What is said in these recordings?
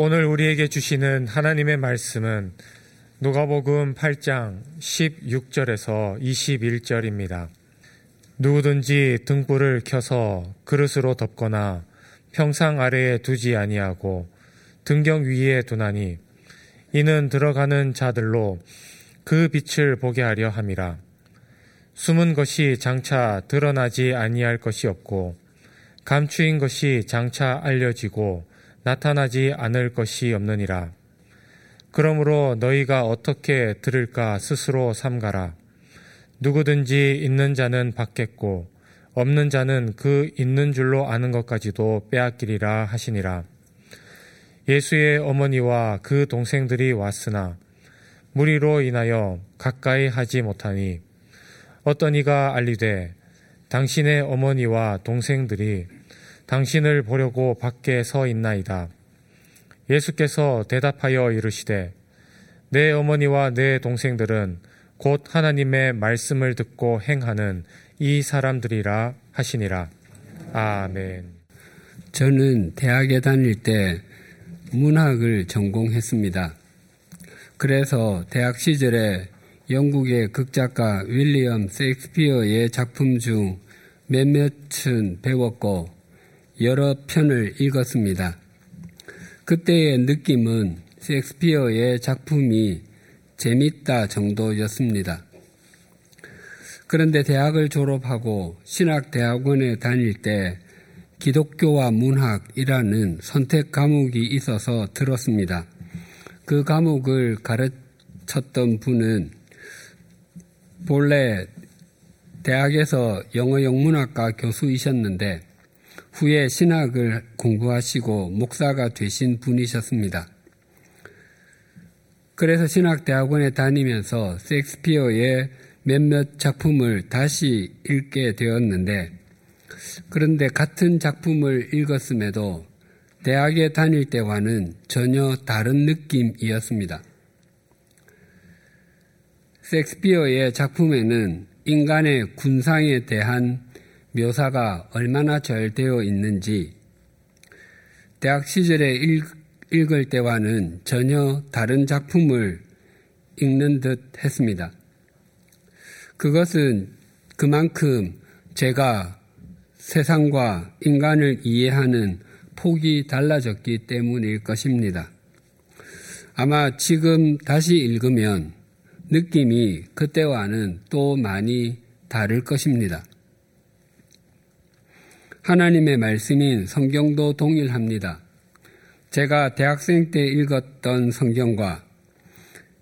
오늘 우리에게 주시는 하나님의 말씀은 누가복음 8장 16절에서 21절입니다. 누구든지 등불을 켜서 그릇으로 덮거나 평상 아래에 두지 아니하고 등경 위에 두나니 이는 들어가는 자들로 그 빛을 보게 하려 함이라. 숨은 것이 장차 드러나지 아니할 것이 없고 감추인 것이 장차 알려지고 나타나지 않을 것이 없느니라. 그러므로 너희가 어떻게 들을까 스스로 삼가라. 누구든지 있는 자는 받겠고 없는 자는 그 있는 줄로 아는 것까지도 빼앗기리라 하시니라. 예수의 어머니와 그 동생들이 왔으나 무리로 인하여 가까이 하지 못하니 어떤 이가 알리되 당신의 어머니와 동생들이 당신을 보려고 밖에 서 있나이다. 예수께서 대답하여 이르시되 내 어머니와 내 동생들은 곧 하나님의 말씀을 듣고 행하는 이 사람들이라 하시니라. 아멘. 저는 대학에 다닐 때 문학을 전공했습니다. 그래서 대학 시절에 영국의 극작가 윌리엄 세익스피어의 작품 중 몇몇은 배웠고 여러 편을 읽었습니다. 그때의 느낌은 셰익스피어의 작품이 재밌다 정도였습니다. 그런데 대학을 졸업하고 신학대학원에 다닐 때 기독교와 문학이라는 선택 과목이 있어서 들었습니다. 그 과목을 가르쳤던 분은 본래 대학에서 영어 영문학과 교수이셨는데 후에 신학을 공부하시고 목사가 되신 분이셨습니다. 그래서 신학대학원에 다니면서 섹스피어의 몇몇 작품을 다시 읽게 되었는데 그런데 같은 작품을 읽었음에도 대학에 다닐 때와는 전혀 다른 느낌이었습니다. 섹스피어의 작품에는 인간의 군상에 대한 묘사가 얼마나 잘 되어 있는지 대학 시절에 읽, 읽을 때와는 전혀 다른 작품을 읽는 듯 했습니다. 그것은 그만큼 제가 세상과 인간을 이해하는 폭이 달라졌기 때문일 것입니다. 아마 지금 다시 읽으면 느낌이 그때와는 또 많이 다를 것입니다. 하나님의 말씀인 성경도 동일합니다. 제가 대학생 때 읽었던 성경과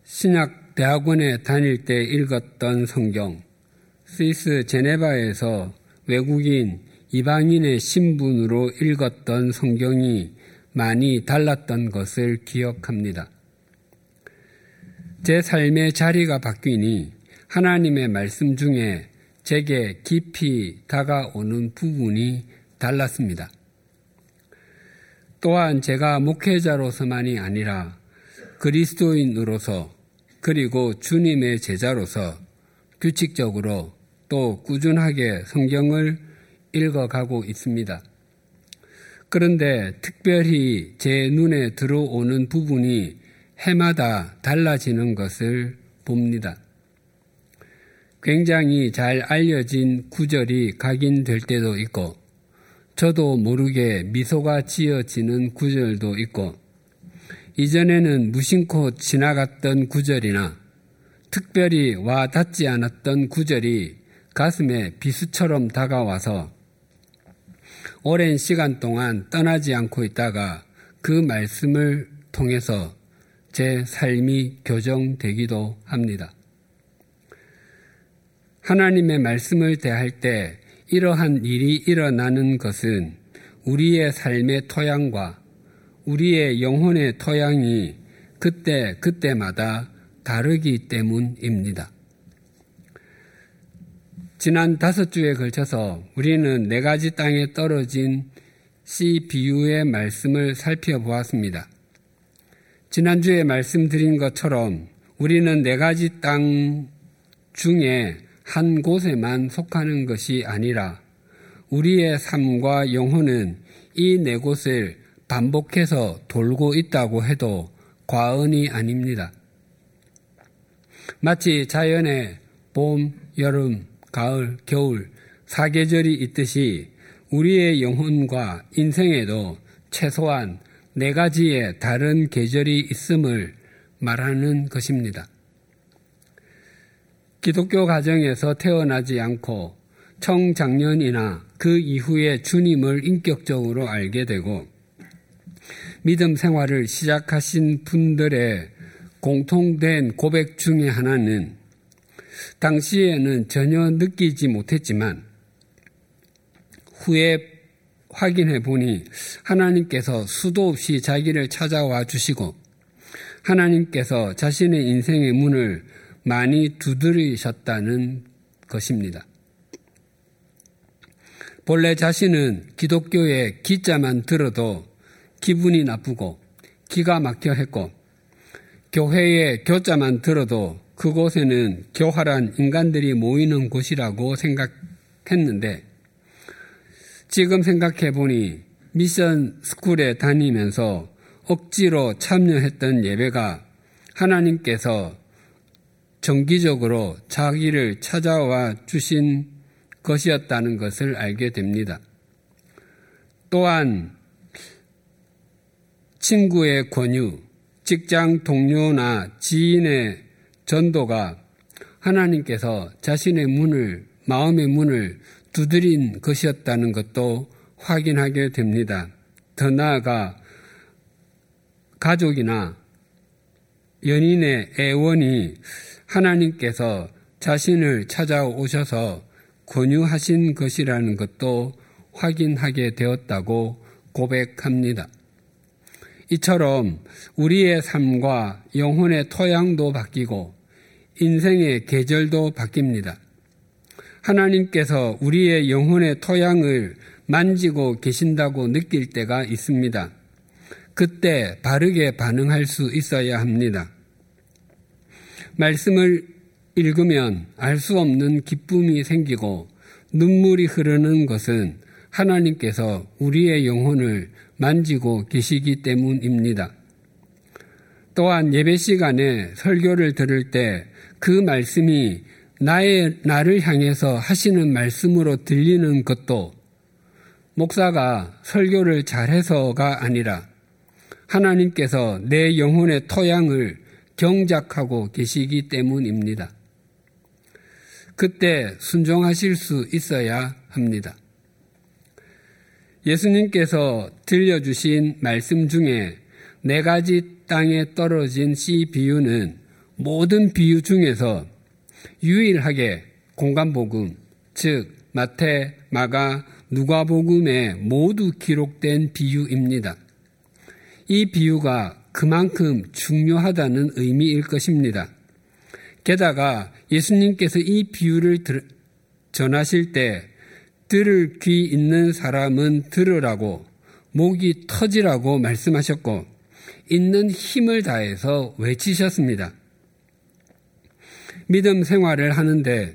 신약 대학원에 다닐 때 읽었던 성경, 스위스 제네바에서 외국인 이방인의 신분으로 읽었던 성경이 많이 달랐던 것을 기억합니다. 제 삶의 자리가 바뀌니 하나님의 말씀 중에 제게 깊이 다가오는 부분이 달랐습니다. 또한 제가 목회자로서만이 아니라 그리스도인으로서 그리고 주님의 제자로서 규칙적으로 또 꾸준하게 성경을 읽어가고 있습니다. 그런데 특별히 제 눈에 들어오는 부분이 해마다 달라지는 것을 봅니다. 굉장히 잘 알려진 구절이 각인될 때도 있고 저도 모르게 미소가 지어지는 구절도 있고 이전에는 무심코 지나갔던 구절이나 특별히 와 닿지 않았던 구절이 가슴에 비수처럼 다가와서 오랜 시간 동안 떠나지 않고 있다가 그 말씀을 통해서 제 삶이 교정되기도 합니다. 하나님의 말씀을 대할 때 이러한 일이 일어나는 것은 우리의 삶의 토양과 우리의 영혼의 토양이 그때 그때마다 다르기 때문입니다. 지난 다섯 주에 걸쳐서 우리는 네 가지 땅에 떨어진 씨 비유의 말씀을 살펴보았습니다. 지난주에 말씀드린 것처럼 우리는 네 가지 땅 중에 한 곳에만 속하는 것이 아니라 우리의 삶과 영혼은 이 네 곳을 반복해서 돌고 있다고 해도 과언이 아닙니다. 마치 자연의 봄, 여름, 가을, 겨울, 사계절이 있듯이 우리의 영혼과 인생에도 최소한 네 가지의 다른 계절이 있음을 말하는 것입니다. 기독교 가정에서 태어나지 않고 청장년이나 그 이후에 주님을 인격적으로 알게 되고 믿음 생활을 시작하신 분들의 공통된 고백 중의 하나는 당시에는 전혀 느끼지 못했지만 후에 확인해 보니 하나님께서 수도 없이 자기를 찾아와 주시고 하나님께서 자신의 인생의 문을 많이 두드리셨다는 것입니다. 본래 자신은 기독교의 기자만 들어도 기분이 나쁘고 기가 막혀 했고 교회의 교자만 들어도 그곳에는 교활한 인간들이 모이는 곳이라고 생각했는데 지금 생각해 보니 미션 스쿨에 다니면서 억지로 참여했던 예배가 하나님께서 정기적으로 자기를 찾아와 주신 것이었다는 것을 알게 됩니다. 또한 친구의 권유, 직장 동료나 지인의 전도가 하나님께서 자신의 문을, 마음의 문을 두드린 것이었다는 것도 확인하게 됩니다. 더 나아가 가족이나 연인의 애원이 하나님께서 자신을 찾아오셔서 권유하신 것이라는 것도 확인하게 되었다고 고백합니다. 이처럼 우리의 삶과 영혼의 토양도 바뀌고 인생의 계절도 바뀝니다. 하나님께서 우리의 영혼의 토양을 만지고 계신다고 느낄 때가 있습니다. 그때 바르게 반응할 수 있어야 합니다. 말씀을 읽으면 알 수 없는 기쁨이 생기고 눈물이 흐르는 것은 하나님께서 우리의 영혼을 만지고 계시기 때문입니다. 또한 예배 시간에 설교를 들을 때 그 말씀이 나의, 나를 향해서 하시는 말씀으로 들리는 것도 목사가 설교를 잘해서가 아니라 하나님께서 내 영혼의 토양을 경작하고 계시기 때문입니다. 그때 순종하실 수 있어야 합니다. 예수님께서 들려주신 말씀 중에 네 가지 땅에 떨어진 씨 비유는 모든 비유 중에서 유일하게 공간복음, 즉 마태, 마가, 누가복음에 모두 기록된 비유입니다. 이 비유가 그만큼 중요하다는 의미일 것입니다. 게다가 예수님께서 이 비유를 전하실 때 들을 귀 있는 사람은 들으라고 목이 터지라고 말씀하셨고 있는 힘을 다해서 외치셨습니다. 믿음 생활을 하는데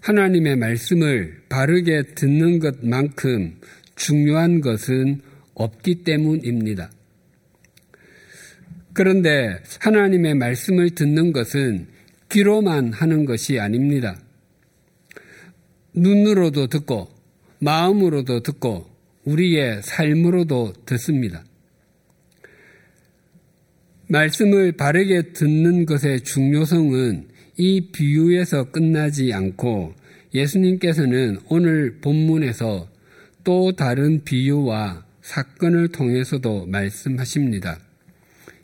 하나님의 말씀을 바르게 듣는 것만큼 중요한 것은 없기 때문입니다. 그런데 하나님의 말씀을 듣는 것은 귀로만 하는 것이 아닙니다. 눈으로도 듣고 마음으로도 듣고 우리의 삶으로도 듣습니다. 말씀을 바르게 듣는 것의 중요성은 이 비유에서 끝나지 않고 예수님께서는 오늘 본문에서 또 다른 비유와 사건을 통해서도 말씀하십니다.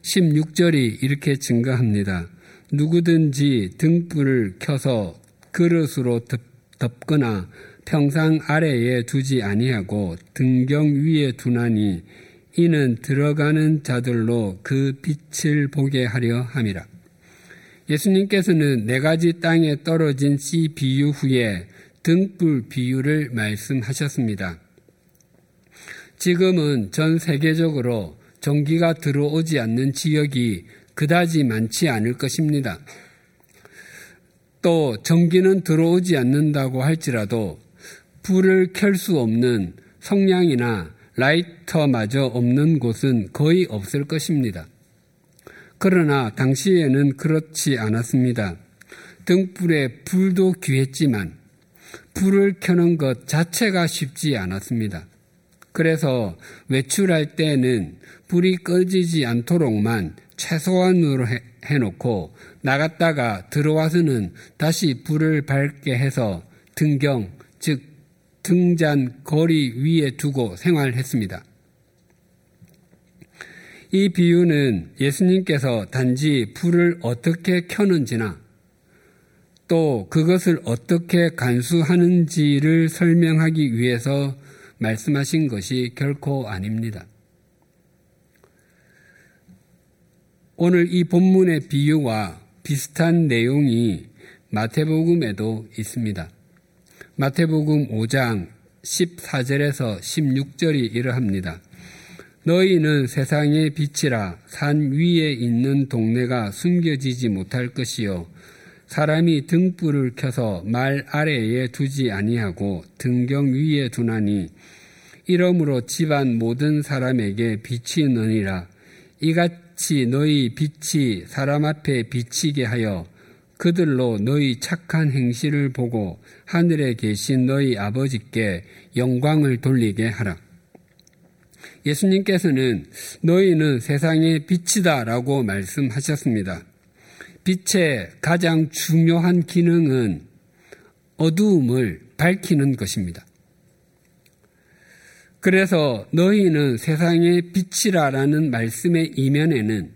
16절이 이렇게 증가합니다. 누구든지 등불을 켜서 그릇으로 덮거나 평상 아래에 두지 아니하고 등경 위에 두나니 이는 들어가는 자들로 그 빛을 보게 하려 함이라. 예수님께서는 네 가지 땅에 떨어진 씨 비유 후에 등불 비유를 말씀하셨습니다. 지금은 전 세계적으로 전기가 들어오지 않는 지역이 그다지 많지 않을 것입니다. 또 전기는 들어오지 않는다고 할지라도 불을 켤 수 없는 성냥이나 라이터마저 없는 곳은 거의 없을 것입니다. 그러나 당시에는 그렇지 않았습니다. 등불에 불도 귀했지만 불을 켜는 것 자체가 쉽지 않았습니다. 그래서 외출할 때는 불이 꺼지지 않도록만 최소한으로 해놓고 나갔다가 들어와서는 다시 불을 밝게 해서 등경, 즉 등잔 거리 위에 두고 생활했습니다. 이 비유는 예수님께서 단지 불을 어떻게 켜는지나 또 그것을 어떻게 간수하는지를 설명하기 위해서 말씀하신 것이 결코 아닙니다. 오늘 이 본문의 비유와 비슷한 내용이 마태복음에도 있습니다. 마태복음 5장 14절에서 16절이 이러합니다. 너희는 세상의 빛이라 산 위에 있는 동네가 숨겨지지 못할 것이요 사람이 등불을 켜서 말 아래에 두지 아니하고 등경 위에 두나니 이러므로 집안 모든 사람에게 너니라 이같이 너희 빛이 사람 앞에 비치게 하여 그들로 너희 착한 행실을 보고 하늘에 계신 너희 아버지께 영광을 돌리게 하라. 예수님께서는 너희는 세상의 빛이다 라고 말씀하셨습니다. 빛의 가장 중요한 기능은 어두움을 밝히는 것입니다. 그래서 너희는 세상의 빛이라라는 말씀의 이면에는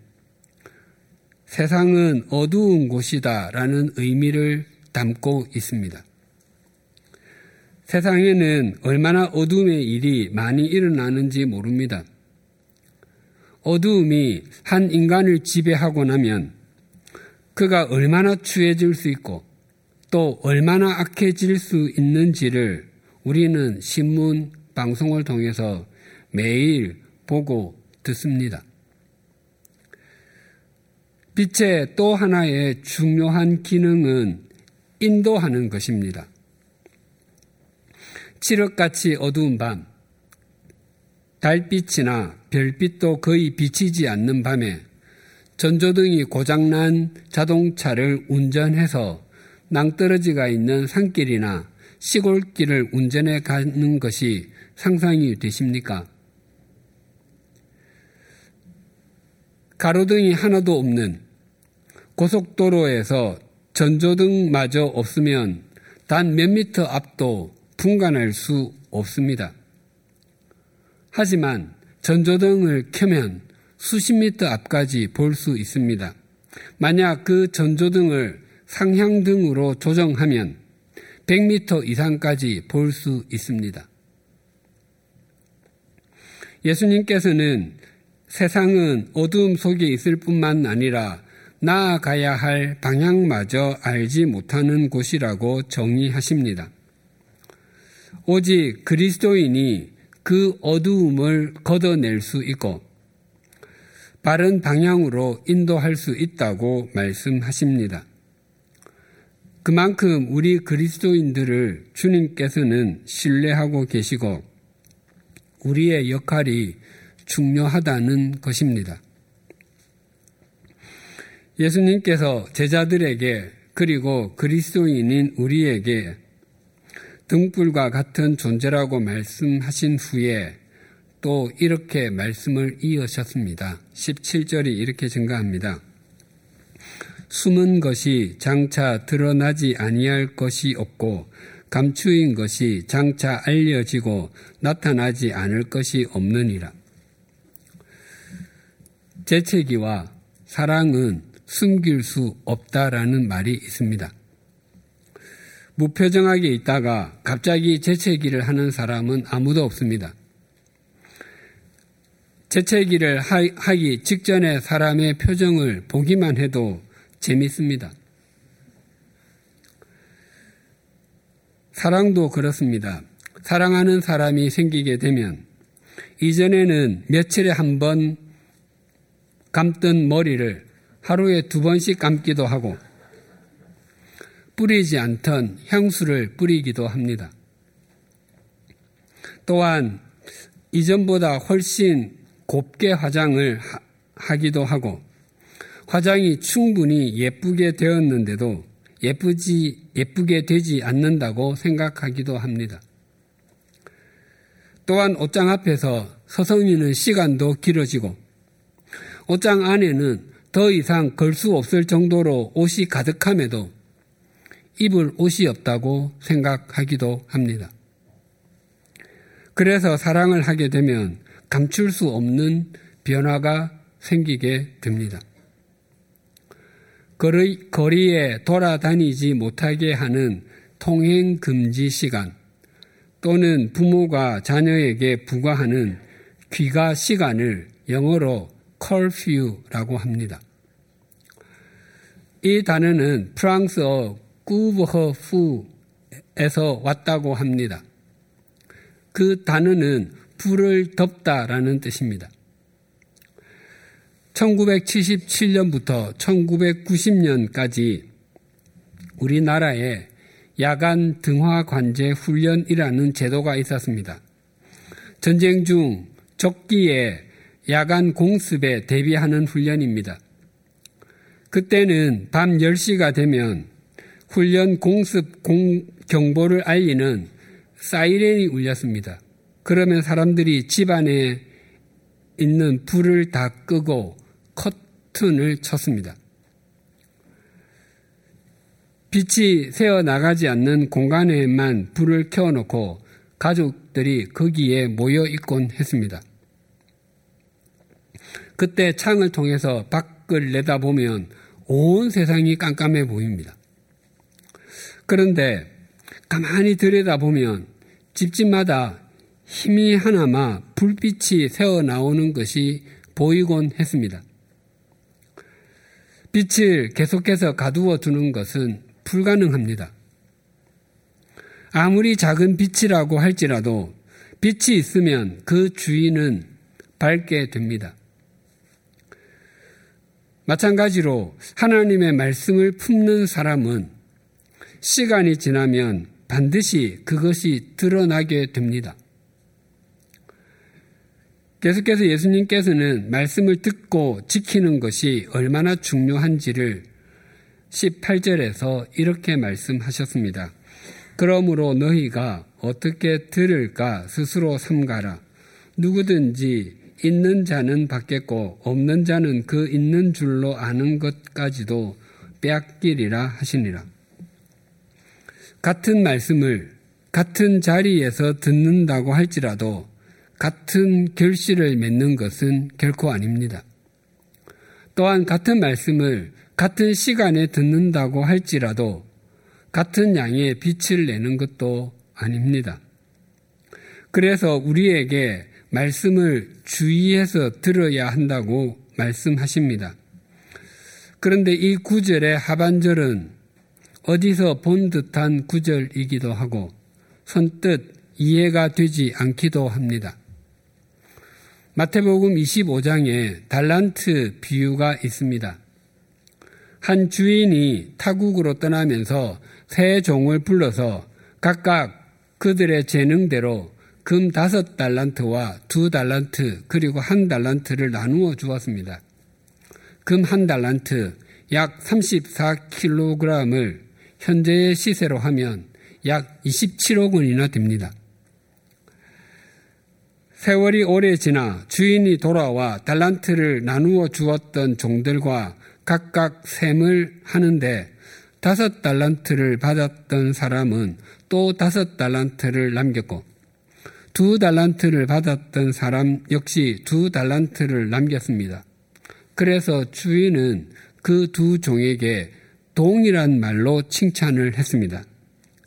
세상은 어두운 곳이다라는 의미를 담고 있습니다. 세상에는 얼마나 어두움의 일이 많이 일어나는지 모릅니다. 어두움이 한 인간을 지배하고 나면 그가 얼마나 추해질 수 있고 또 얼마나 악해질 수 있는지를 우리는 신문, 방송을 통해서 매일 보고 듣습니다. 빛의 또 하나의 중요한 기능은 인도하는 것입니다. 칠흑같이 어두운 밤, 달빛이나 별빛도 거의 비치지 않는 밤에 전조등이 고장난 자동차를 운전해서 낭떠러지가 있는 산길이나 시골길을 운전해 가는 것이 상상이 되십니까? 가로등이 하나도 없는 고속도로에서 전조등마저 없으면 단 몇 미터 앞도 분간할 수 없습니다. 하지만 전조등을 켜면 수십 미터 앞까지 볼 수 있습니다. 만약 그 전조등을 상향등으로 조정하면 100미터 이상까지 볼 수 있습니다. 예수님께서는 세상은 어두움 속에 있을 뿐만 아니라 나아가야 할 방향마저 알지 못하는 곳이라고 정의하십니다. 오직 그리스도인이 그 어두움을 걷어낼 수 있고 바른 방향으로 인도할 수 있다고 말씀하십니다. 그만큼 우리 그리스도인들을 주님께서는 신뢰하고 계시고 우리의 역할이 중요하다는 것입니다. 예수님께서 제자들에게 그리고 그리스도인인 우리에게 등불과 같은 존재라고 말씀하신 후에 또 이렇게 말씀을 이으셨습니다. 17절이 이렇게 증가합니다. 숨은 것이 장차 드러나지 아니할 것이 없고 감추인 것이 장차 알려지고 나타나지 않을 것이 없느니라. 재채기와 사랑은 숨길 수 없다라는 말이 있습니다. 무표정하게 있다가 갑자기 재채기를 하는 사람은 아무도 없습니다. 재채기를 하기 직전에 사람의 표정을 보기만 해도 재밌습니다. 사랑도 그렇습니다. 사랑하는 사람이 생기게 되면 이전에는 며칠에 한 번 감던 머리를 하루에 두 번씩 감기도 하고 뿌리지 않던 향수를 뿌리기도 합니다. 또한 이전보다 훨씬 곱게 화장을 하기도 하고 화장이 충분히 예쁘게 되었는데도 예쁘지, 예쁘게 되지 않는다고 생각하기도 합니다. 또한 옷장 앞에서 서성이는 시간도 길어지고 옷장 안에는 더 이상 걸 수 없을 정도로 옷이 가득함에도 입을 옷이 없다고 생각하기도 합니다. 그래서 사랑을 하게 되면 감출 수 없는 변화가 생기게 됩니다. 거리, 거리에 돌아다니지 못하게 하는 통행 금지 시간 또는 부모가 자녀에게 부과하는 귀가 시간을 영어로 curfew라고 합니다. 이 단어는 프랑스어 꾸브허푸에서 왔다고 합니다. 그 단어는 불을 덮다라는 뜻입니다. 1977년부터 1990년까지 우리나라에 야간 등화 관제 훈련이라는 제도가 있었습니다. 전쟁 중 적기에 야간 공습에 대비하는 훈련입니다. 그때는 밤 10시가 되면 훈련 공습 공, 경보를 알리는 사이렌이 울렸습니다. 그러면 사람들이 집안에 있는 불을 다 끄고 커튼을 쳤습니다. 빛이 새어 나가지 않는 공간에만 불을 켜놓고 가족들이 거기에 모여 있곤 했습니다. 그때 창을 통해서 밖을 내다보면 온 세상이 깜깜해 보입니다. 그런데 가만히 들여다보면 집집마다 힘이 하나마 불빛이 새어 나오는 것이 보이곤 했습니다. 빛을 계속해서 가두어 두는 것은 불가능합니다. 아무리 작은 빛이라고 할지라도 빛이 있으면 그 주인은 밝게 됩니다. 마찬가지로 하나님의 말씀을 품는 사람은 시간이 지나면 반드시 그것이 드러나게 됩니다. 계속해서 예수님께서는 말씀을 듣고 지키는 것이 얼마나 중요한지를 18절에서 이렇게 말씀하셨습니다. 그러므로 너희가 어떻게 들을까 스스로 삼가라. 누구든지 있는 자는 받겠고 없는 자는 그 있는 줄로 아는 것까지도 빼앗기리라 하시니라. 같은 말씀을 같은 자리에서 듣는다고 할지라도 같은 결실을 맺는 것은 결코 아닙니다. 또한 같은 말씀을 같은 시간에 듣는다고 할지라도 같은 양의 빛을 내는 것도 아닙니다. 그래서 우리에게 말씀을 주의해서 들어야 한다고 말씀하십니다. 그런데 이 구절의 하반절은 어디서 본 듯한 구절이기도 하고 선뜻 이해가 되지 않기도 합니다. 마태복음 25장에 달란트 비유가 있습니다. 한 주인이 타국으로 떠나면서 세 종을 불러서 각각 그들의 재능대로 금 다섯 달란트와 두 달란트 그리고 한 달란트를 나누어 주었습니다. 금 한 달란트 약 34kg을 현재의 시세로 하면 약 27억 원이나 됩니다. 세월이 오래 지나 주인이 돌아와 달란트를 나누어 주었던 종들과 각각 셈을 하는데 다섯 달란트를 받았던 사람은 또 다섯 달란트를 남겼고 두 달란트를 받았던 사람 역시 두 달란트를 남겼습니다. 그래서 주인은 그 두 종에게 동일한 말로 칭찬을 했습니다.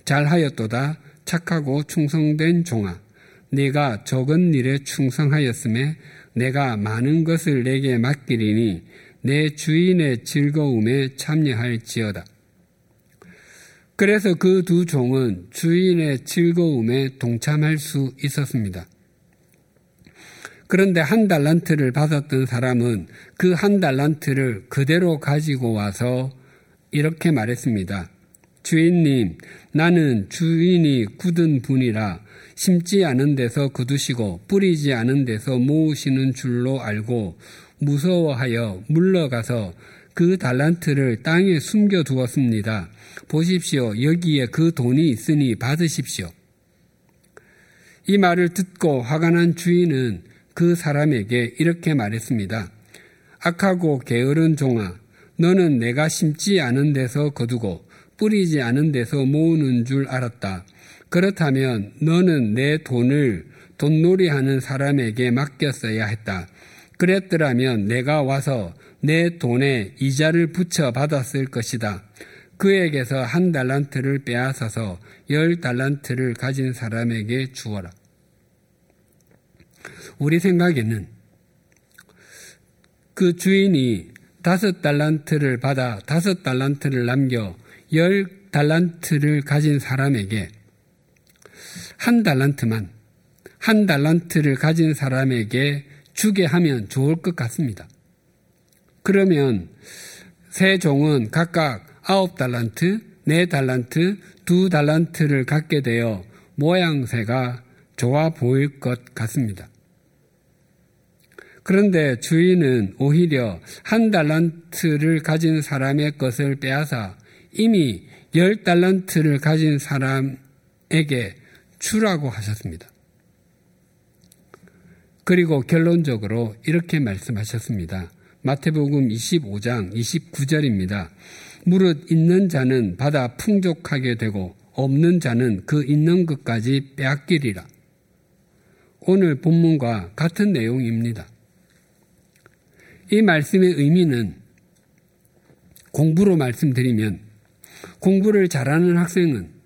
잘하였도다 착하고 충성된 종아 네가 적은 일에 충성하였음에 내가 많은 것을 내게 맡기리니 내 주인의 즐거움에 참여할지어다. 그래서 그 두 종은 주인의 즐거움에 동참할 수 있었습니다. 그런데 한 달란트를 받았던 사람은 그 한 달란트를 그대로 가지고 와서 이렇게 말했습니다. 주인님, 나는 주인이 굳은 분이라 심지 않은 데서 거두시고 뿌리지 않은 데서 모으시는 줄로 알고 무서워하여 물러가서 그 달란트를 땅에 숨겨 두었습니다. 보십시오. 여기에 그 돈이 있으니 받으십시오. 이 말을 듣고 화가 난 주인은 그 사람에게 이렇게 말했습니다. 악하고 게으른 종아, 너는 내가 심지 않은 데서 거두고 뿌리지 않은 데서 모으는 줄 알았다. 그렇다면 너는 내 돈을 돈놀이 하는 사람에게 맡겼어야 했다. 그랬더라면 내가 와서 내 돈에 이자를 붙여 받았을 것이다. 그에게서 한 달란트를 빼앗아서 열 달란트를 가진 사람에게 주어라. 우리 생각에는 그 주인이 다섯 달란트를 받아 다섯 달란트를 남겨 열 달란트를 가진 사람에게 한 달란트만 한 달란트를 가진 사람에게 주게 하면 좋을 것 같습니다. 그러면 세 종은 각각 아홉 달란트, 네 달란트, 두 달란트를 갖게 되어 모양새가 좋아 보일 것 같습니다. 그런데 주인은 오히려 한 달란트를 가진 사람의 것을 빼앗아 이미 열 달란트를 가진 사람에게 주라고 하셨습니다. 그리고 결론적으로 이렇게 말씀하셨습니다. 마태복음 25장 29절입니다. 무릇 있는 자는 받아 풍족하게 되고 없는 자는 그 있는 것까지 빼앗기리라. 오늘 본문과 같은 내용입니다. 이 말씀의 의미는 공부로 말씀드리면 공부를 잘하는 학생은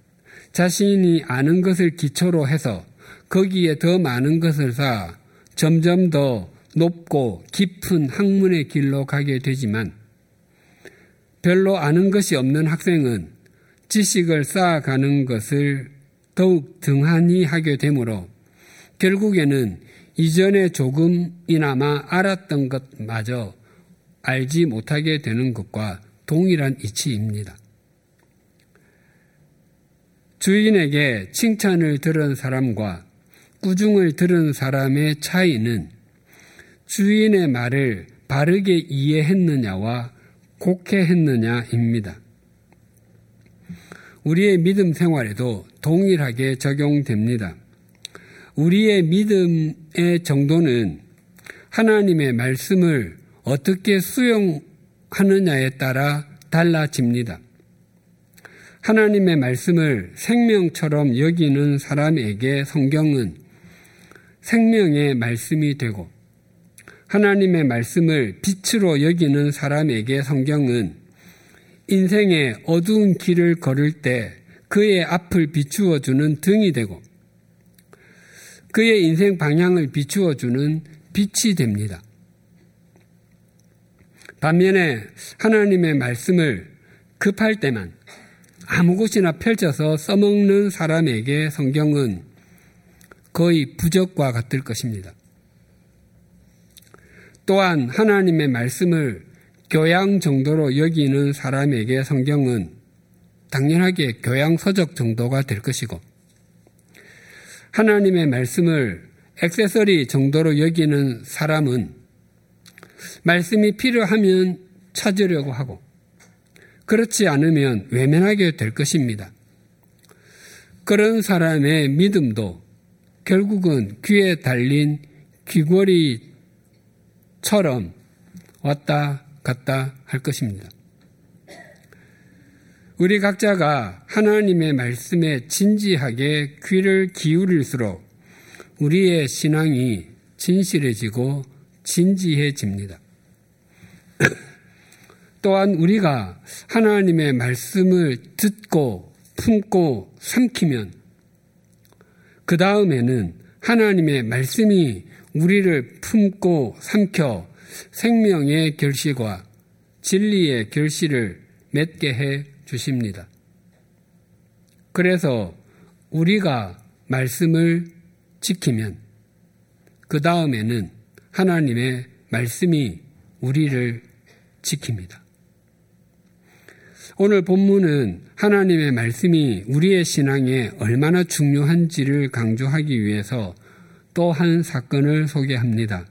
자신이 아는 것을 기초로 해서 거기에 더 많은 것을 쌓아 점점 더 높고 깊은 학문의 길로 가게 되지만 별로 아는 것이 없는 학생은 지식을 쌓아가는 것을 더욱 등한히 하게 되므로 결국에는 이전에 조금이나마 알았던 것마저 알지 못하게 되는 것과 동일한 이치입니다. 주인에게 칭찬을 들은 사람과 꾸중을 들은 사람의 차이는 주인의 말을 바르게 이해했느냐와 곡해했느냐입니다. 우리의 믿음 생활에도 동일하게 적용됩니다. 우리의 믿음의 정도는 하나님의 말씀을 어떻게 수용하느냐에 따라 달라집니다. 하나님의 말씀을 생명처럼 여기는 사람에게 성경은 생명의 말씀이 되고 하나님의 말씀을 빛으로 여기는 사람에게 성경은 인생의 어두운 길을 걸을 때 그의 앞을 비추어 주는 등이 되고 그의 인생 방향을 비추어 주는 빛이 됩니다. 반면에 하나님의 말씀을 급할 때만 아무 곳이나 펼쳐서 써먹는 사람에게 성경은 거의 부적과 같을 것입니다. 또한 하나님의 말씀을 교양 정도로 여기는 사람에게 성경은 당연하게 교양 서적 정도가 될 것이고 하나님의 말씀을 액세서리 정도로 여기는 사람은 말씀이 필요하면 찾으려고 하고 그렇지 않으면 외면하게 될 것입니다. 그런 사람의 믿음도 결국은 귀에 달린 귀걸이처럼 왔다 갔다 할 것입니다. 우리 각자가 하나님의 말씀에 진지하게 귀를 기울일수록 우리의 신앙이 진실해지고 진지해집니다. 또한 우리가 하나님의 말씀을 듣고 품고 삼키면 그 다음에는 하나님의 말씀이 우리를 품고 삼켜 생명의 결실과 진리의 결실을 맺게 해 주십니다. 그래서 우리가 말씀을 지키면 그 다음에는 하나님의 말씀이 우리를 지킵니다. 오늘 본문은 하나님의 말씀이 우리의 신앙에 얼마나 중요한지를 강조하기 위해서 또 한 사건을 소개합니다.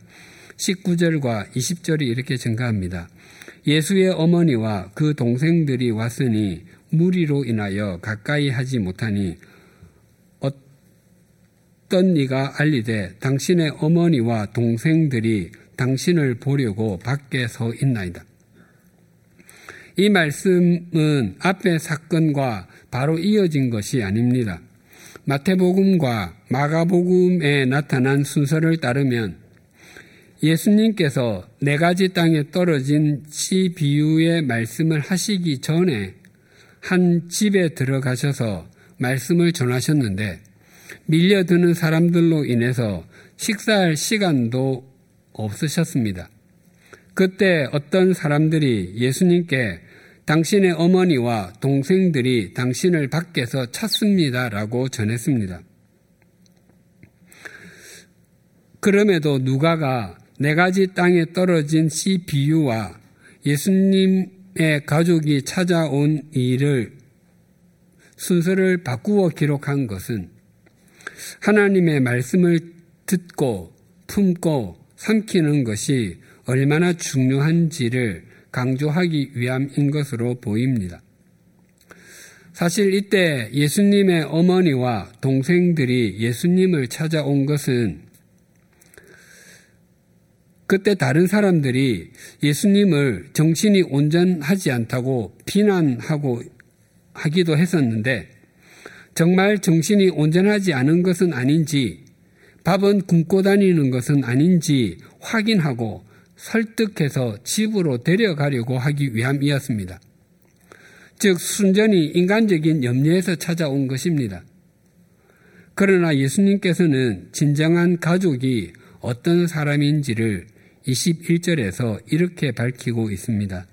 19절과 20절이 이렇게 증가합니다. 예수의 어머니와 그 동생들이 왔으니 무리로 인하여 가까이 하지 못하니 어떤 이가 알리되 당신의 어머니와 동생들이 당신을 보려고 밖에 서 있나이다. 이 말씀은 앞의 사건과 바로 이어진 것이 아닙니다. 마태복음과 마가복음에 나타난 순서를 따르면 예수님께서 네 가지 땅에 떨어진 씨 비유의 말씀을 하시기 전에 한 집에 들어가셔서 말씀을 전하셨는데 밀려드는 사람들로 인해서 식사할 시간도 없으셨습니다. 그때 어떤 사람들이 예수님께 당신의 어머니와 동생들이 당신을 밖에서 찾습니다. 라고 전했습니다. 그럼에도 누가가 네 가지 땅에 떨어진 씨 비유와 예수님의 가족이 찾아온 일을 순서를 바꾸어 기록한 것은 하나님의 말씀을 듣고 품고 삼키는 것이 얼마나 중요한지를 강조하기 위함인 것으로 보입니다. 사실 이때 예수님의 어머니와 동생들이 예수님을 찾아온 것은 그때 다른 사람들이 예수님을 정신이 온전하지 않다고 비난하고 하기도 했었는데 정말 정신이 온전하지 않은 것은 아닌지 밥은 굶고 다니는 것은 아닌지 확인하고 설득해서 집으로 데려가려고 하기 위함이었습니다. 즉, 순전히 인간적인 염려에서 찾아온 것입니다. 그러나 예수님께서는 진정한 가족이 어떤 사람인지를 21절에서 이렇게 밝히고 있습니다.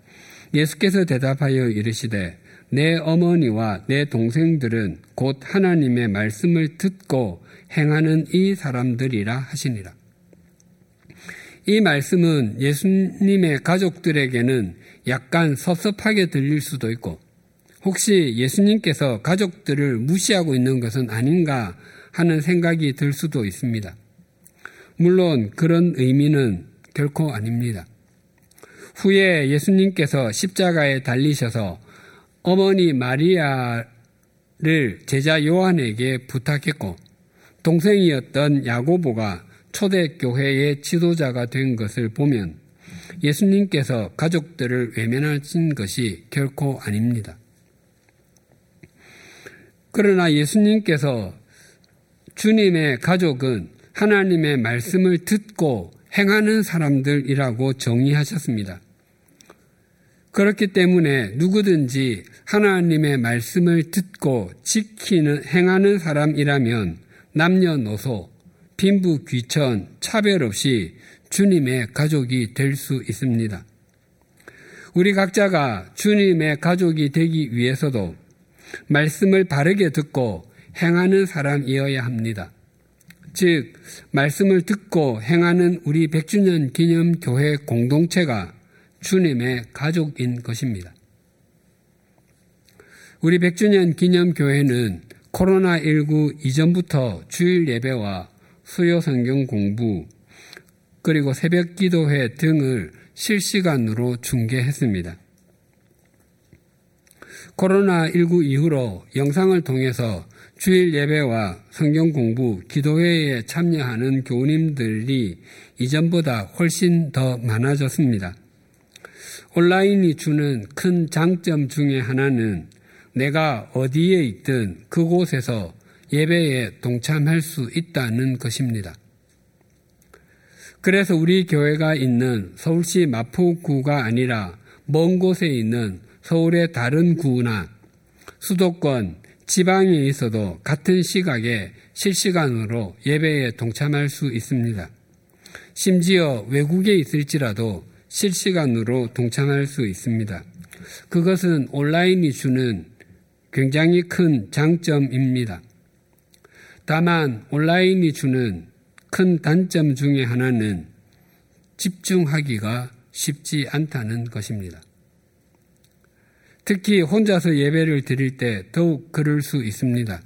예수께서 대답하여 이르시되 내 어머니와 내 동생들은 곧 하나님의 말씀을 듣고 행하는 이 사람들이라 하시니라. 이 말씀은 예수님의 가족들에게는 약간 섭섭하게 들릴 수도 있고 혹시 예수님께서 가족들을 무시하고 있는 것은 아닌가 하는 생각이 들 수도 있습니다. 물론 그런 의미는 결코 아닙니다. 후에 예수님께서 십자가에 달리셔서 어머니 마리아를 제자 요한에게 부탁했고 동생이었던 야고보가 초대교회의 지도자가 된 것을 보면 예수님께서 가족들을 외면하신 것이 결코 아닙니다. 그러나 예수님께서 주님의 가족은 하나님의 말씀을 듣고 행하는 사람들이라고 정의하셨습니다. 그렇기 때문에 누구든지 하나님의 말씀을 듣고 지키는, 행하는 사람이라면 남녀노소, 빈부 귀천 차별 없이 주님의 가족이 될 수 있습니다. 우리 각자가 주님의 가족이 되기 위해서도 말씀을 바르게 듣고 행하는 사람이어야 합니다. 즉, 말씀을 듣고 행하는 우리 100주년 기념 교회 공동체가 주님의 가족인 것입니다. 우리 100주년 기념 교회는 코로나19 이전부터 주일 예배와 수요 성경 공부, 그리고 새벽 기도회 등을 실시간으로 중계했습니다. 코로나19 이후로 영상을 통해서 주일 예배와 성경 공부, 기도회에 참여하는 교우님들이 이전보다 훨씬 더 많아졌습니다. 온라인이 주는 큰 장점 중의 하나는 내가 어디에 있든 그곳에서 예배에 동참할 수 있다는 것입니다. 그래서 우리 교회가 있는 서울시 마포구가 아니라 먼 곳에 있는 서울의 다른 구나 수도권, 지방에 있어도 같은 시각에 실시간으로 예배에 동참할 수 있습니다. 심지어 외국에 있을지라도 실시간으로 동참할 수 있습니다. 그것은 온라인이 주는 굉장히 큰 장점입니다. 다만 온라인이 주는 큰 단점 중의 하나는 집중하기가 쉽지 않다는 것입니다. 특히 혼자서 예배를 드릴 때 더욱 그럴 수 있습니다.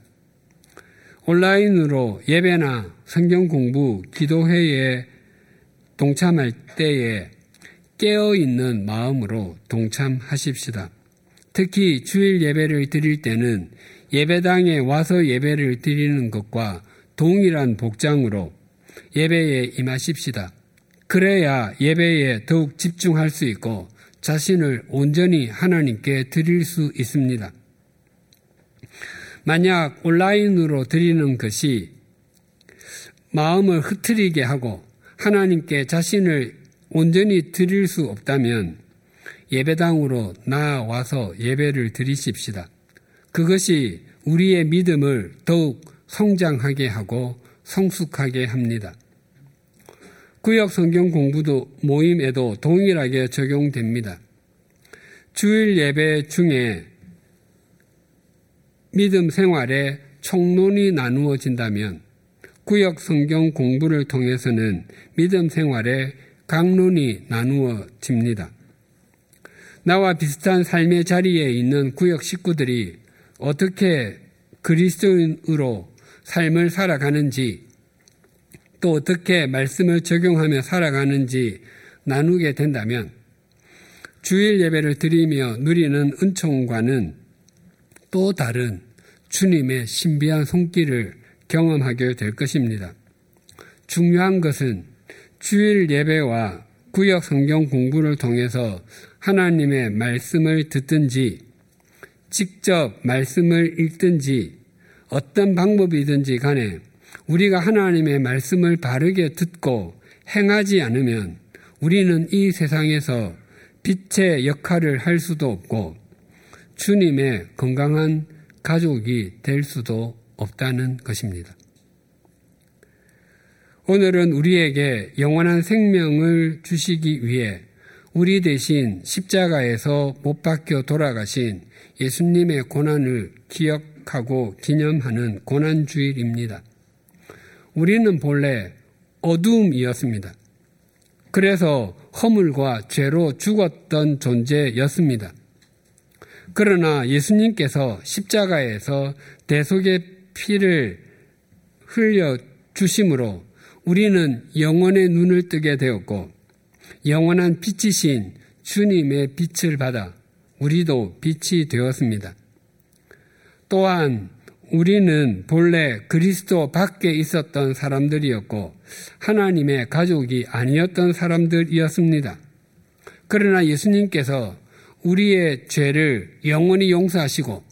온라인으로 예배나 성경 공부, 기도회에 동참할 때에 깨어 있는 마음으로 동참하십시다. 특히 주일 예배를 드릴 때는 예배당에 와서 예배를 드리는 것과 동일한 복장으로 예배에 임하십시다. 그래야 예배에 더욱 집중할 수 있고 자신을 온전히 하나님께 드릴 수 있습니다. 만약 온라인으로 드리는 것이 마음을 흐트리게 하고 하나님께 자신을 온전히 드릴 수 없다면 예배당으로 나와서 예배를 드리십시다. 그것이 우리의 믿음을 더욱 성장하게 하고 성숙하게 합니다. 구역 성경 공부도 모임에도 동일하게 적용됩니다. 주일 예배 중에 믿음 생활에 총론이 나누어진다면 구역 성경 공부를 통해서는 믿음 생활에 강론이 나누어집니다. 나와 비슷한 삶의 자리에 있는 구역 식구들이 어떻게 그리스도인으로 삶을 살아가는지 또 어떻게 말씀을 적용하며 살아가는지 나누게 된다면 주일 예배를 드리며 누리는 은총과는 또 다른 주님의 신비한 손길을 경험하게 될 것입니다. 중요한 것은 주일 예배와 구역 성경 공부를 통해서 하나님의 말씀을 듣든지 직접 말씀을 읽든지 어떤 방법이든지 간에 우리가 하나님의 말씀을 바르게 듣고 행하지 않으면 우리는 이 세상에서 빛의 역할을 할 수도 없고 주님의 건강한 가족이 될 수도 없다는 것입니다. 오늘은 우리에게 영원한 생명을 주시기 위해 우리 대신 십자가에서 못 박혀 돌아가신 예수님의 고난을 기억하고 기념하는 고난주일입니다. 우리는 본래 어두움이었습니다. 그래서 허물과 죄로 죽었던 존재였습니다. 그러나 예수님께서 십자가에서 대속의 피를 흘려 주심으로 우리는 영원의 눈을 뜨게 되었고 영원한 빛이신 주님의 빛을 받아 우리도 빛이 되었습니다. 또한 우리는 본래 그리스도 밖에 있었던 사람들이었고 하나님의 가족이 아니었던 사람들이었습니다. 그러나 예수님께서 우리의 죄를 영원히 용서하시고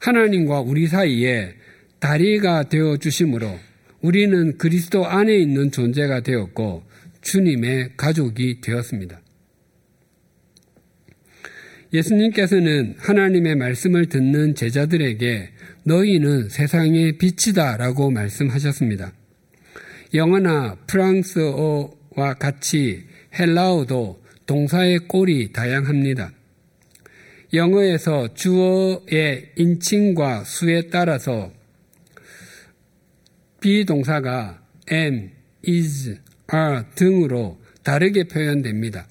하나님과 우리 사이에 다리가 되어 주심으로 우리는 그리스도 안에 있는 존재가 되었고 주님의 가족이 되었습니다. 예수님께서는 하나님의 말씀을 듣는 제자들에게 너희는 세상의 빛이다 라고 말씀하셨습니다. 영어나 프랑스어와 같이 헬라어도 동사의 꼴이 다양합니다. 영어에서 주어의 인칭과 수에 따라서 비동사가 am, is, are 등으로 다르게 표현됩니다.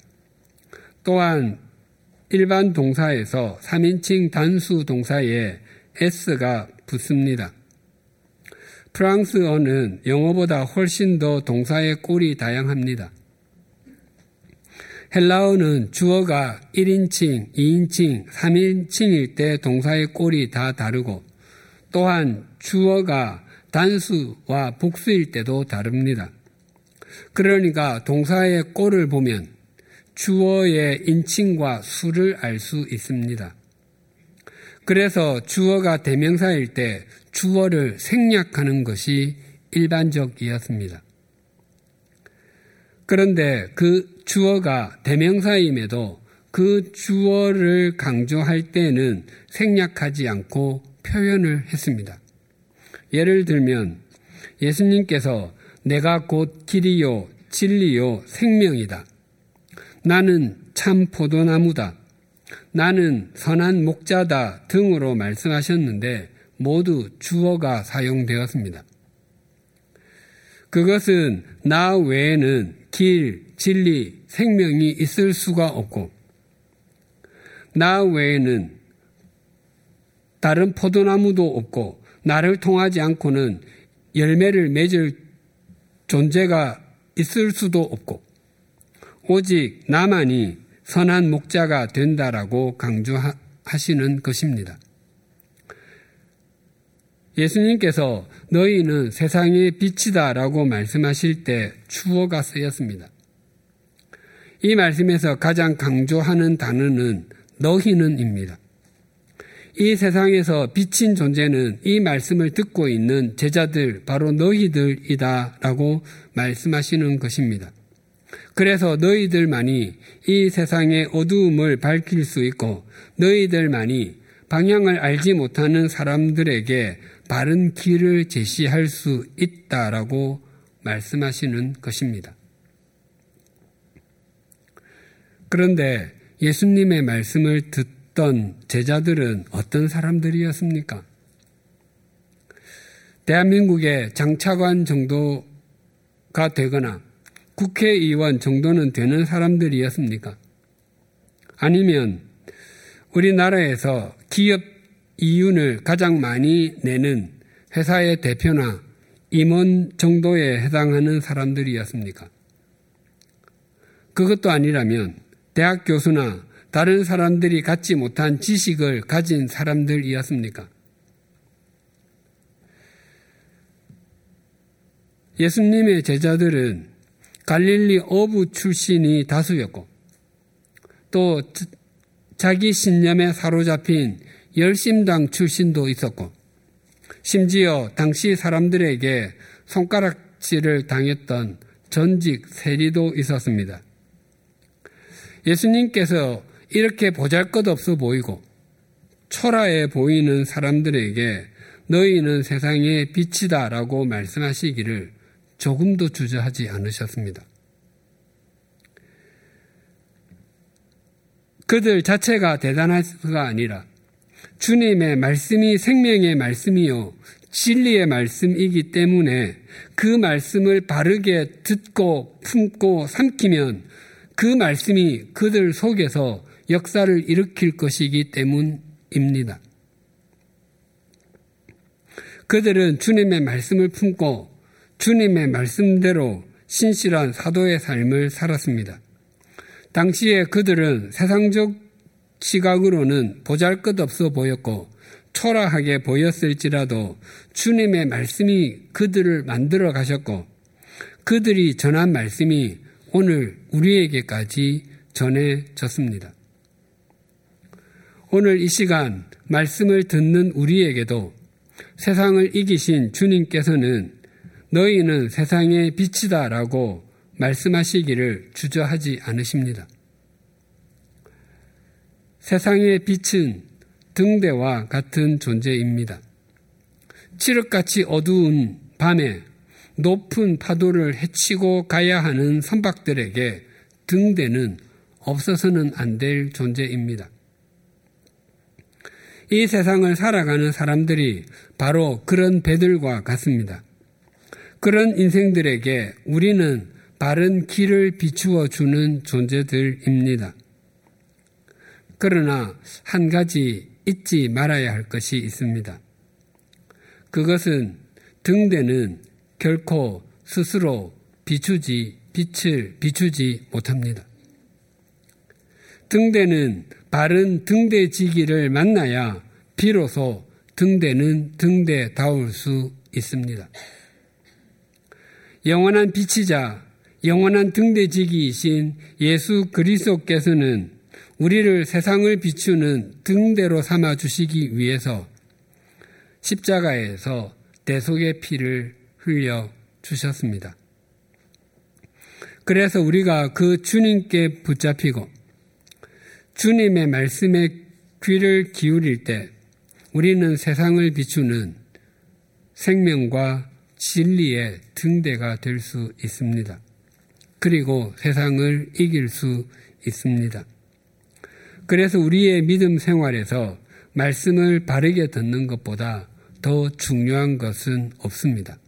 또한 일반 동사에서 3인칭 단수 동사에 s가 붙습니다. 프랑스어는 영어보다 훨씬 더 동사의 꼴이 다양합니다. 헬라어는 주어가 1인칭, 2인칭, 3인칭일 때 동사의 꼴이 다 다르고 또한 주어가 단수와 복수일 때도 다릅니다. 그러니까 동사의 꼴을 보면 주어의 인칭과 수를 알 수 있습니다. 그래서 주어가 대명사일 때 주어를 생략하는 것이 일반적이었습니다. 그런데 그 주어가 대명사임에도 그 주어를 강조할 때는 생략하지 않고 표현을 했습니다. 예를 들면 예수님께서 내가 곧 길이요, 진리요, 생명이다. 나는 참 포도나무다. 나는 선한 목자다 등으로 말씀하셨는데 모두 주어가 사용되었습니다. 그것은 나 외에는 길, 진리, 생명이 있을 수가 없고 나 외에는 다른 포도나무도 없고 나를 통하지 않고는 열매를 맺을 존재가 있을 수도 없고 오직 나만이 선한 목자가 된다라고 강조하시는 것입니다. 예수님께서 너희는 세상의 빛이다라고 말씀하실 때 추어가 쓰였습니다. 이 말씀에서 가장 강조하는 단어는 너희는입니다. 이 세상에서 비친 존재는 이 말씀을 듣고 있는 제자들, 바로 너희들이다 라고 말씀하시는 것입니다. 그래서 너희들만이 이 세상의 어두움을 밝힐 수 있고 너희들만이 방향을 알지 못하는 사람들에게 바른 길을 제시할 수 있다라고 말씀하시는 것입니다. 그런데 예수님의 말씀을 듣던 제자들은 어떤 사람들이었습니까? 대한민국의 장차관 정도가 되거나 국회의원 정도는 되는 사람들이었습니까? 아니면 우리나라에서 기업 이윤을 가장 많이 내는 회사의 대표나 임원 정도에 해당하는 사람들이었습니까? 그것도 아니라면 대학 교수나 다른 사람들이 갖지 못한 지식을 가진 사람들이었습니까? 예수님의 제자들은 갈릴리 어부 출신이 다수였고 또 자기 신념에 사로잡힌 열심당 출신도 있었고 심지어 당시 사람들에게 손가락질을 당했던 전직 세리도 있었습니다. 예수님께서 이렇게 보잘 것 없어 보이고 초라해 보이는 사람들에게 너희는 세상의 빛이다 라고 말씀하시기를 조금도 주저하지 않으셨습니다. 그들 자체가 대단할수가 아니라 주님의 말씀이 생명의 말씀이요. 진리의 말씀이기 때문에 그 말씀을 바르게 듣고 품고 삼키면 그 말씀이 그들 속에서 역사를 일으킬 것이기 때문입니다. 그들은 주님의 말씀을 품고 주님의 말씀대로 신실한 사도의 삶을 살았습니다. 당시에 그들은 세상적 시각으로는 보잘 것 없어 보였고 초라하게 보였을지라도 주님의 말씀이 그들을 만들어 가셨고 그들이 전한 말씀이 오늘 우리에게까지 전해졌습니다. 오늘 이 시간 말씀을 듣는 우리에게도 세상을 이기신 주님께서는 너희는 세상의 빛이다라고 말씀하시기를 주저하지 않으십니다. 세상의 빛은 등대와 같은 존재입니다. 칠흑같이 어두운 밤에 높은 파도를 헤치고 가야 하는 선박들에게 등대는 없어서는 안 될 존재입니다. 이 세상을 살아가는 사람들이 바로 그런 배들과 같습니다. 그런 인생들에게 우리는 바른 길을 비추어 주는 존재들입니다. 그러나 한 가지 잊지 말아야 할 것이 있습니다. 그것은 등대는 결코 스스로 비추지, 빛을 비추지 못합니다. 등대는 바른 등대지기를 만나야 비로소 등대는 등대다울 수 있습니다. 영원한 빛이자 영원한 등대지기이신 예수 그리스도께서는 우리를 세상을 비추는 등대로 삼아 주시기 위해서 십자가에서 대속의 피를 흘려 주셨습니다. 그래서 우리가 그 주님께 붙잡히고 주님의 말씀에 귀를 기울일 때 우리는 세상을 비추는 생명과 진리의 등대가 될 수 있습니다. 그리고 세상을 이길 수 있습니다. 그래서 우리의 믿음 생활에서 말씀을 바르게 듣는 것보다 더 중요한 것은 없습니다.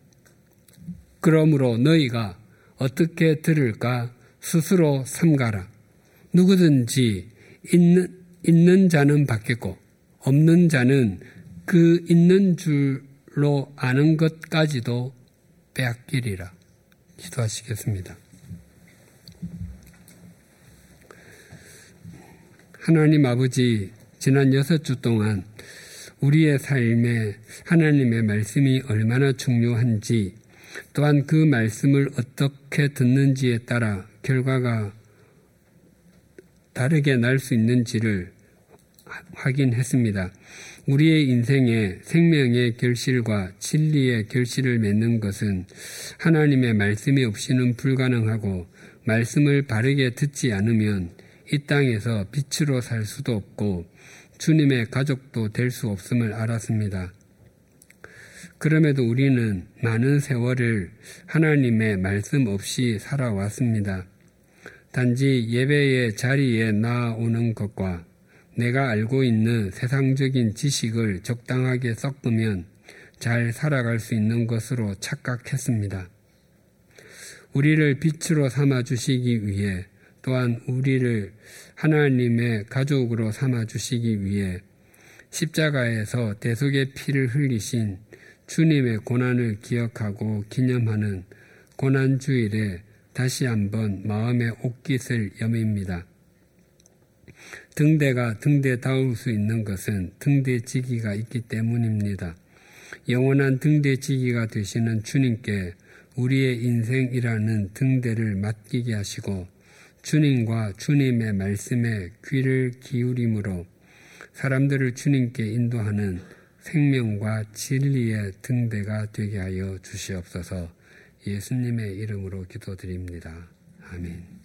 그러므로 너희가 어떻게 들을까 스스로 삼가라. 누구든지 있는, 있는 자는 받겠고 없는 자는 그 있는 줄 로 아는 것까지도 빼앗기리라. 기도하시겠습니다. 하나님 아버지, 지난 여섯 주 동안 우리의 삶에 하나님의 말씀이 얼마나 중요한지 또한 그 말씀을 어떻게 듣는지에 따라 결과가 다르게 날 수 있는지를 확인했습니다. 우리의 인생에 생명의 결실과 진리의 결실을 맺는 것은 하나님의 말씀이 없이는 불가능하고 말씀을 바르게 듣지 않으면 이 땅에서 빛으로 살 수도 없고 주님의 가족도 될 수 없음을 알았습니다. 그럼에도 우리는 많은 세월을 하나님의 말씀 없이 살아왔습니다. 단지 예배의 자리에 나오는 것과 내가 알고 있는 세상적인 지식을 적당하게 섞으면 잘 살아갈 수 있는 것으로 착각했습니다. 우리를 빛으로 삼아 주시기 위해 또한 우리를 하나님의 가족으로 삼아 주시기 위해 십자가에서 대속의 피를 흘리신 주님의 고난을 기억하고 기념하는 고난주일에 다시 한번 마음의 옷깃을 여밉니다. 등대가 등대다울 수 있는 것은 등대지기가 있기 때문입니다. 영원한 등대지기가 되시는 주님께 우리의 인생이라는 등대를 맡기게 하시고 주님과 주님의 말씀에 귀를 기울임으로 사람들을 주님께 인도하는 생명과 진리의 등대가 되게 하여 주시옵소서 예수님의 이름으로 기도드립니다. 아멘.